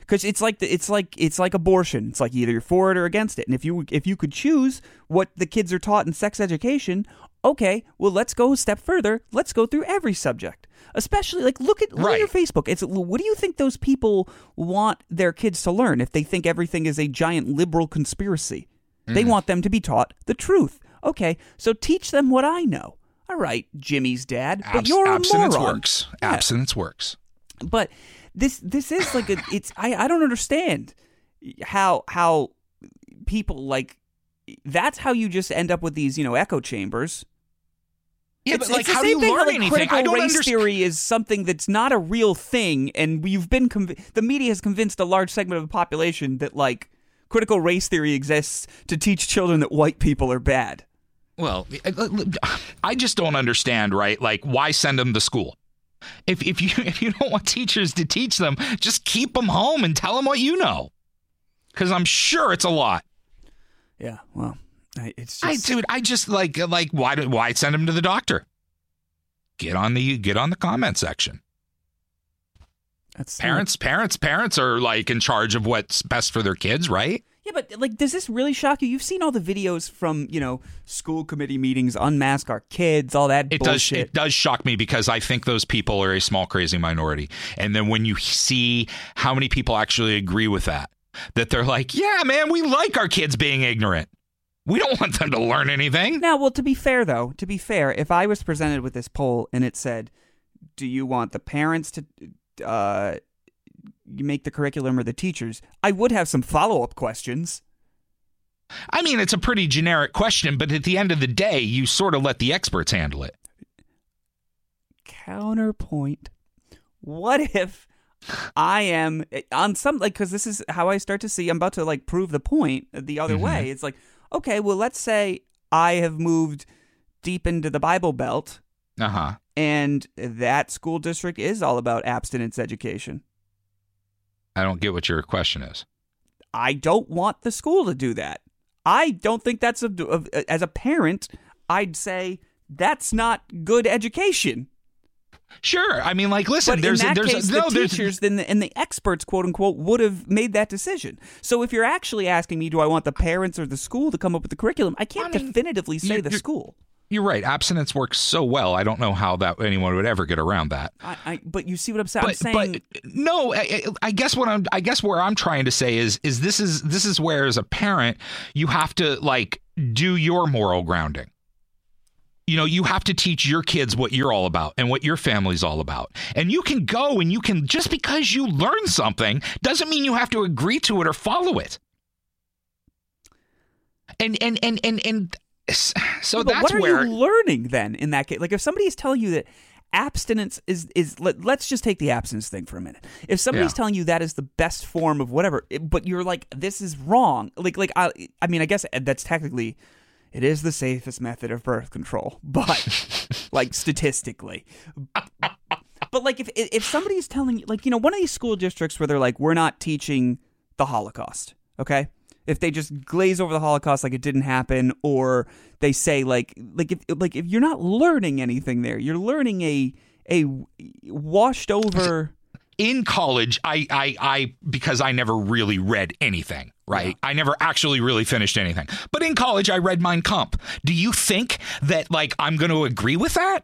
because it's like the, it's like it's like abortion. It's like either you're for it or against it. And if you if you could choose what the kids are taught in sex education, okay, well let's go a step further. Let's go through every subject. Especially like look at look at your Facebook. It's what do you think those people want their kids to learn if they think everything is a giant liberal conspiracy? They mm. want them to be taught the truth. Okay, so teach them what I know. All right, Jimmy's dad, but Abs- you're a abstinence moron. works. Yeah. Abstinence works. But this this is like a it's I I don't understand how how people like that's how you just end up with these you know echo chambers. Yeah, it's, but like, how do you thing learn like, anything? Critical I don't race understand. theory is something that's not a real thing, and you've been conv- the media has convinced a large segment of the population that like critical race theory exists to teach children that white people are bad. Well, eh, eh, I just don't understand, right? Like, why send them to school? If if you if you don't want teachers to teach them, just keep them home and tell them what you know, because I'm sure it's a lot. Yeah, well, I- it's I just dude, I just like like why do, why send them to the doctor? Get on the get on the comment section. that's Parents, parents, parents are like in charge of what's best for their kids, right? Yeah, but like, does this really shock you? You've seen all the videos from you know school committee meetings, unmask our kids, all that It does bullshit. it does shock me because I think those people are a small crazy minority. And then when you see how many people actually agree with that, that they're like, yeah, man, we like our kids being ignorant. We don't want them to learn anything. Now, well, to be fair, though, to be fair, if I was presented with this poll and it said, "Do you want the parents to uh, make the curriculum or the teachers?" I would have some follow up questions. I mean, it's a pretty generic question, but at the end of the day, you sort of let the experts handle it. Counterpoint: What if I am on some like because this is how I start to see. I'm about to like prove the point the other Mhm. way. It's like okay, well, let's say I have moved deep into the Bible Belt, Uh huh. and that school district is all about abstinence education. I don't get what your question is. I don't want the school to do that. I don't think that's a, a as a parent. I'd say that's not good education. Sure. I mean, like, listen, But there's in that there's case, no the teachers then the, and the experts, quote unquote, would have made that decision. So if you're actually asking me, do I want the parents or the school to come up with the curriculum? I can't I mean, definitively say the school. You're right. Abstinence works so well. I don't know how that anyone would ever get around that. I, I, but you see what I'm saying? I'm But, saying but no, I, I guess what I'm I guess where I'm trying to say is is this is this is where as a parent you have to like do your moral grounding. You know, you have to teach your kids what you're all about and what your family's all about. And you can go and you can just because you learn something doesn't mean you have to agree to it or follow it. And and and and and so but that's what are where you learning then in that case? Like if somebody is telling you that abstinence is is let, let's just take the abstinence thing for a minute. If somebody's Yeah. telling you that is the best form of whatever, but you're like this is wrong. Like like I I mean I guess uh, that's technically it is the safest method of birth control, but like statistically. But like if if somebody's telling you like you know one of these school districts where they're like we're not teaching the Holocaust, okay? If they just glaze over the Holocaust like it didn't happen, or they say like like if like if you're not learning anything there, you're learning a a washed over. In college I, I i because i never really read anything right? I never actually really finished anything. But in college i read mein kampf. Do you think that like i'm going to agree with that?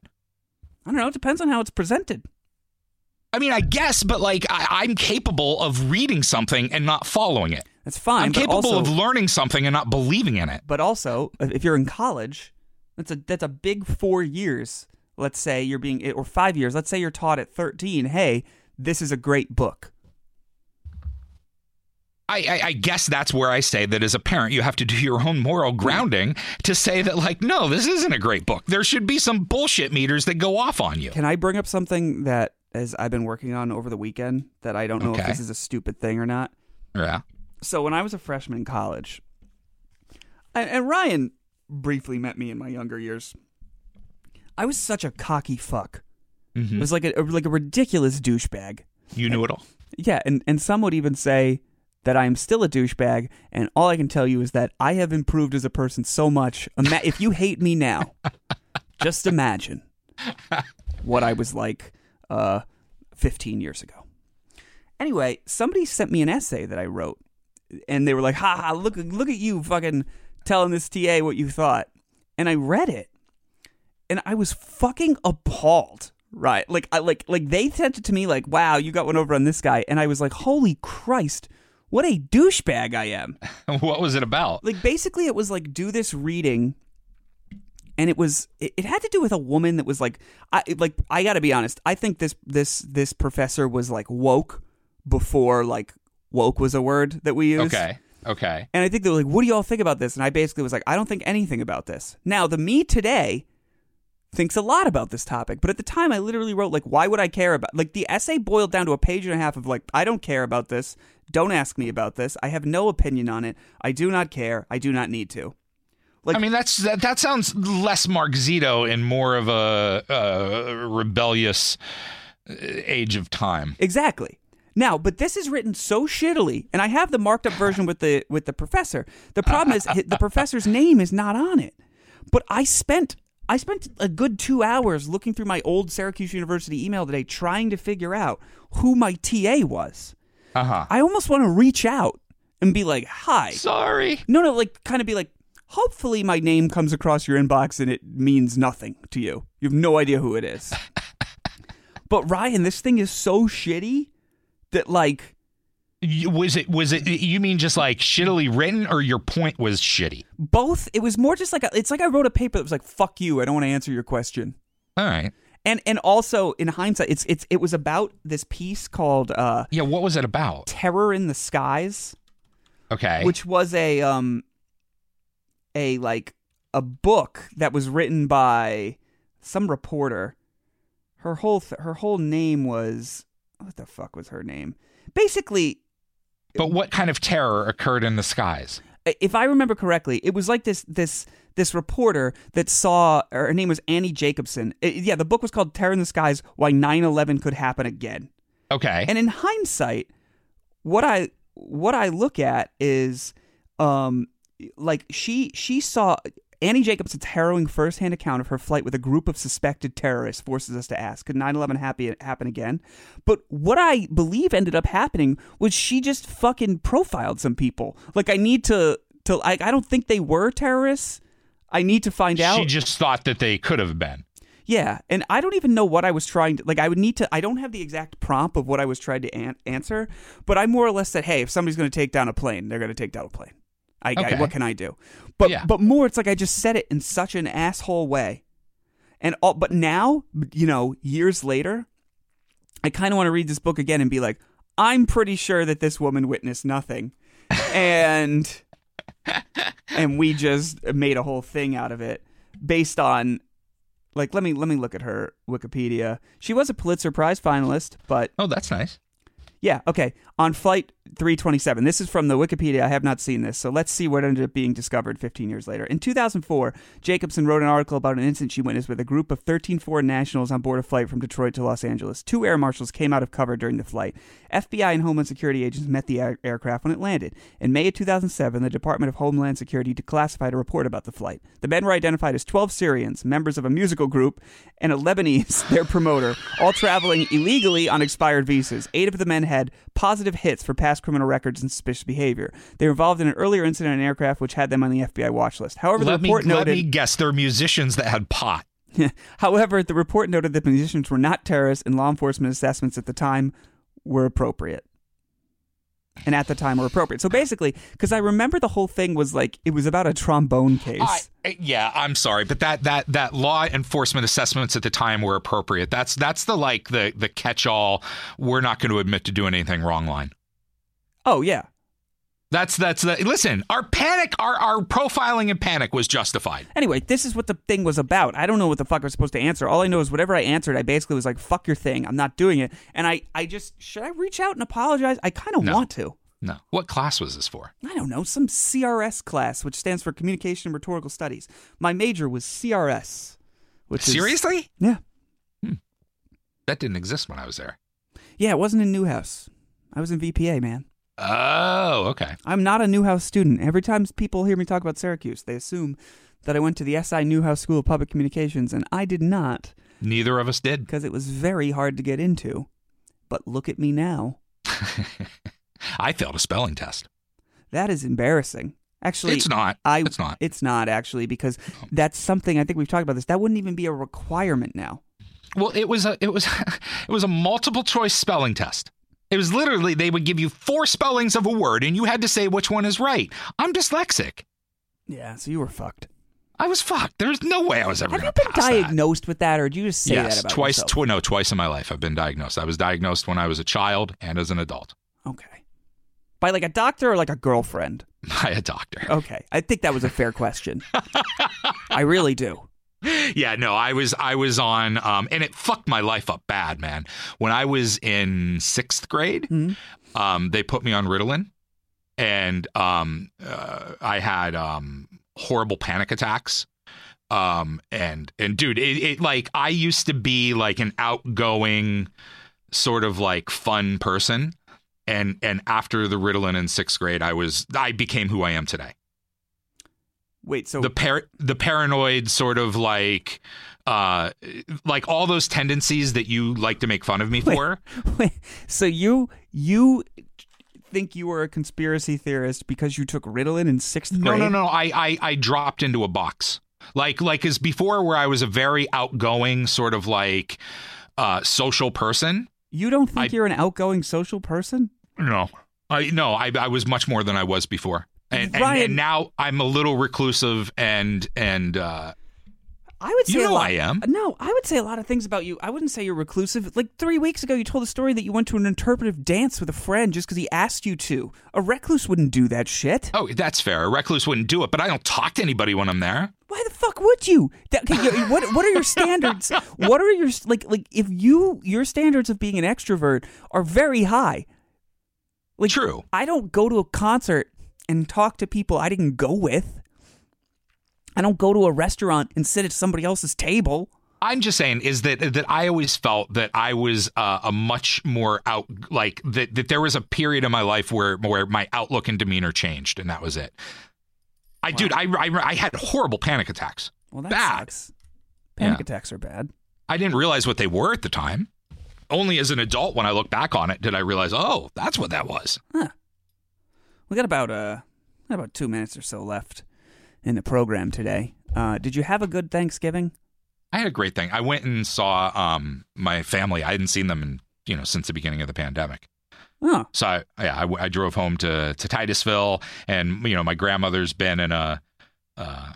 I don't know. It depends on how it's presented. i mean i guess but like I, i'm capable of reading something and not following it. That's fine. i'm capable also, of learning something and not believing in it. But also if you're in college that's a that's a big four years. Let's say you're being or five years. Let's say you're taught at 13 hey this is a great book I, I, I guess that's where I say that as a parent, you have to do your own moral grounding to say that, like, no, this isn't a great book. There should be some bullshit meters that go off on you. can i bring up something that as i've been working on over the weekend that i don't know if this is a stupid thing or not Yeah. so when i was a freshman in college and, and ryan briefly met me in my younger years i was such a cocky fuck Mm-hmm. it was like a, like a ridiculous douchebag You knew it all. Yeah, and, and some would even say that I am still a douchebag, and all I can tell you is that I have improved as a person so much. Ima- if you hate me now, just imagine what I was like uh, 15 years ago. Anyway, somebody sent me an essay that I wrote, and they were like, "Ha ha! Look look at you, fucking telling this TA what you thought." And I read it, and I was fucking appalled. Right, like I like like they sent it to me like, "Wow, you got one over on this guy," and I was like, "Holy Christ, what a douchebag I am!" what was it about? Like basically, it was like do this reading, and it was it, it had to do with a woman that was like, I like I got to be honest, I think this this this professor was like woke before like woke was a word that we use. Okay. Okay. And I think they were like, what do y'all think about this? And I basically was like, I don't think anything about this. Now, the me today thinks a lot about this topic, but at the time I literally wrote, like, why would I care about like the essay boiled down to a page and a half of like, I don't care about this. Don't ask me about this. I have no opinion on it. I do not care. I do not need to. Like- I mean, that's that. That sounds less Mark Zito and more of a, uh rebellious uh, age of time. Exactly. Now, but this is written so shittily, and I have the marked up version with the with the professor. The problem is the professor's name is not on it. But I spent I spent a good two hours looking through my old Syracuse University email today, trying to figure out who my TA was. Uh huh. I almost want to reach out and be like, "Hi." Sorry. No, no, like kind of be like, "Hopefully, my name comes across your inbox and it means nothing to you. You have no idea who it is." but Ryan, this thing is so shitty that like. Was it was it you mean just like shittily written or your point was shitty? Both. It was more just like a, it's like I wrote a paper that was like "fuck you," I don't want to answer your question. All right. And and also in hindsight, it's it's it was about this piece called uh, Yeah, what was it about? "Terror in the Skies." Okay. which was a um a like a book that was written by some reporter. Her whole th- her whole name was what the fuck was her name? Basically, but what kind of terror occurred in the skies? if I remember correctly, it was like this this this reporter that saw her name was Annie Jacobsen. Uh, yeah, the book was called Terror in the Skies: Why 9/11 Could Happen Again. Okay. And in hindsight, what I what I look at is um like she she saw Annie Jacobsen's harrowing firsthand account of her flight with a group of suspected terrorists forces us to ask, could 9-11 happen, happen again? But what I believe ended up happening was she just fucking profiled some people. Like I need to, to I, I don't think they were terrorists. I need to find out. she just thought that they could have been. Yeah, and I don't even know what I was trying to like. I would need to. I don't have the exact prompt of what I was trying to an- answer, but I more or less said, "Hey, if somebody's going to take down a plane, they're going to take down a plane. I, I- what can I do?" But Yeah. but more, it's like I just said it in such an asshole way, and all. But now, you know, years later, I kind of want to read this book again and be like, I'm pretty sure that this woman witnessed nothing, and and we just made a whole thing out of it based on like let me let me look at her Wikipedia. She was a Pulitzer Prize finalist, but Oh, that's nice. yeah, okay. On flight 327. This is from the Wikipedia. I have not seen this. So let's see what ended up being discovered 15 years later. In 2004, Jacobsen wrote an article about an incident she witnessed with a group of 13 foreign nationals on board a flight from Detroit to Los Angeles. Two air marshals came out of cover during the flight. FBI and Homeland Security agents met the air- aircraft when it landed. In May of 2007, the Department of Homeland Security declassified a report about the flight. The men were identified as 12 Syrians, members of a musical group, and a Lebanese, their promoter, all traveling illegally on expired visas. Eight of the men had positive hits for past criminal records and suspicious behavior. They were involved in an earlier incident on an aircraft which had them on the FBI watch list. However, the Let me report let noted me guess. They're musicians that had pot. However, the report noted that musicians were not terrorists and law enforcement assessments at the time were appropriate. And at the time were appropriate. So basically, because I remember the whole thing was like it was about a trombone case. I, yeah, I'm sorry, but that that that law enforcement assessments at the time were appropriate. That's that's the like the the catch-all. We're not going to admit to doing anything wrong line. oh yeah. That's that's the listen. Our panic, our our profiling and panic was justified. Anyway, this is what the thing was about. I don't know what the fuck I was supposed to answer. All I know is whatever I answered, I basically was like, "Fuck your thing. I'm not doing it." And I, I just should I reach out and apologize? I kind of No. want to. No, what class was this for? I don't know, some CRS class, which stands for Communication and Rhetorical Studies. My major was CRS, which is Seriously, yeah, hmm. that didn't exist when I was there. yeah. It wasn't in Newhouse. I was in VPA, man. Oh, okay. I'm not a Newhouse student. Every time people hear me talk about Syracuse, they assume that I went to the SI Newhouse School of Public Communications, and I did not Neither of us did. because it was very hard to get into. But look at me now. I failed a spelling test. That is embarrassing. Actually, It's not. I, It's not. It's not actually because that's something I think we've talked about this. That wouldn't even be a requirement now. Well, it was a it was it was a multiple choice spelling test. It was literally they would give you four spellings of a word and you had to say which one is right. I'm dyslexic. Yeah, so you were fucked. I was fucked. There's no way I was ever Have you been pass that. diagnosed with that, or did you just say yes, that about twice. Tw- no, twice in my life I've been diagnosed. I was diagnosed when I was a child and as an adult okay. By like a doctor or like a girlfriend? by a doctor. Okay, I think that was a fair question. I really do. yeah, no, I was I was on um and it fucked my life up bad, man. When I was in 6th grade, um they put me on Ritalin and um uh, I had um horrible panic attacks. Um and and dude, it, it like I used to be like an outgoing sort of like fun person and and after the Ritalin in 6th grade, I was I became who I am today Wait, so the par- the paranoid sort of like uh like all those tendencies that you like to make fun of me for wait, so you you think you were a conspiracy theorist because you took Ritalin in sixth no grade? no no I, I i dropped into a box like like as before where i was a very outgoing sort of like uh social person You don't think I- you're an outgoing social person? no I no, I I was much more than I was before. And, and, Ryan- and now I'm a little reclusive and and uh I would say You know lot, I am. No, I would say a lot of things about you. I wouldn't say you're reclusive. Like three weeks ago, you told a story that you went to an interpretive dance with a friend just because he asked you to. A recluse wouldn't do that shit. oh, that's fair. A recluse wouldn't do it, but I don't talk to anybody when I'm there. Why the fuck would you? That, okay, what what are your standards? what are your like like if you your standards of being an extrovert are very high. Like True. I don't go to a concert and talk to people I didn't go with. I don't go to a restaurant and sit at somebody else's table. I'm just saying is that that I always felt that I was uh, a much more out like that that there was a period in my life where where my outlook and demeanor changed and that was it. I dude, I, I I had horrible panic attacks. Well, that Bad. sucks. Panic Yeah. attacks are bad. I didn't realize what they were at the time. Only as an adult, when I look back on it, did I realize, oh, that's what that was. We got about uh about two minutes or so left in the program today. Uh, did you have a good Thanksgiving? I had a great thing. I went and saw um, my family. I hadn't seen them in you know since the beginning of the pandemic. Oh, So I, yeah, I, I drove home to to Titusville, and you know my grandmother's been in a uh,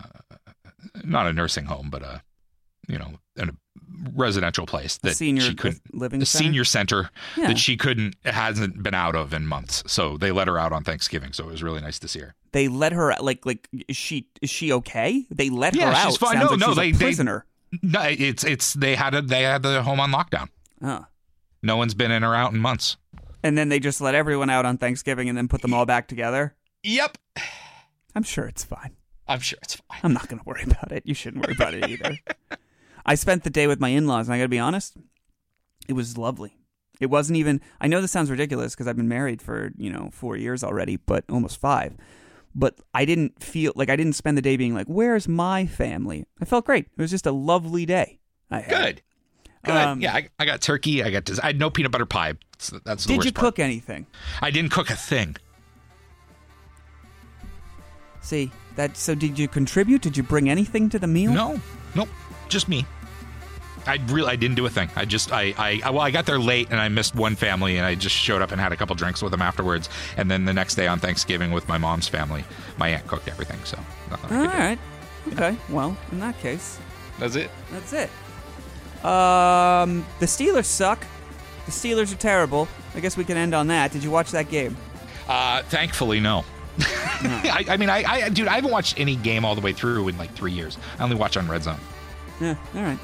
not a nursing home, but a you know residential place that senior she couldn't living a center? senior center Yeah. that she couldn't hasn't been out of in months. So they let her out on Thanksgiving. So it was really nice to see her. They let her like like is she is she okay? They let Yeah, her out. she's fine. Sounds No, like no, they- a they- prisoner. No, it's it's they had a they had the home on lockdown. Oh. No one's been in or out in months. And then they just let everyone out on Thanksgiving and then put them all back together. Yep, I'm sure it's fine. I'm sure it's fine. I'm not going to worry about it. You shouldn't worry about it either. I spent the day with my in-laws, and I got to be honest, it was lovely. It wasn't even. I know this sounds ridiculous because I've been married for you know four years already, but almost five. But I didn't feel like I didn't spend the day being like, "Where's my family?" I felt great. It was just a lovely day. I had. Good, good. Um, yeah, I, I got turkey. I got des- I had no peanut butter pie. So that's the Did you part. cook anything? I didn't cook a thing. See that? So did you contribute? Did you bring anything to the meal? No, nope, just me. I really I didn't do a thing. I just I, I I well I got there late and I missed one family and I just showed up and had a couple drinks with them afterwards and then the next day on Thanksgiving with my mom's family my aunt cooked everything so nothing I All could do. right. Okay. Well, in that case, that's it. That's it. Um, the Steelers suck. The Steelers are terrible. I guess we can end on that. Did you watch that game? Uh, thankfully no. I, I mean I, I dude I haven't watched any game all the way through in like three years. I only watch on Red Zone. Yeah. All right.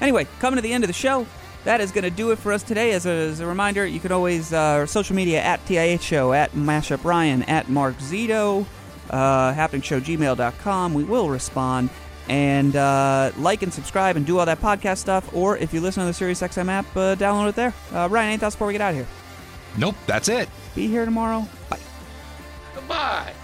Anyway, coming to the end of the show. That is going to do it for us today. As a, as a reminder, you can always uh, social media at TIH Show, at Mashup Ryan, at Mark Zito, uh, happeningshowgmail.com. We will respond. And uh, like and subscribe and do all that podcast stuff. Or if you listen on the SiriusXM app, uh, download it there. Uh, Ryan, anything else before we get out of here? Nope, that's it. Be here tomorrow. Bye. Goodbye.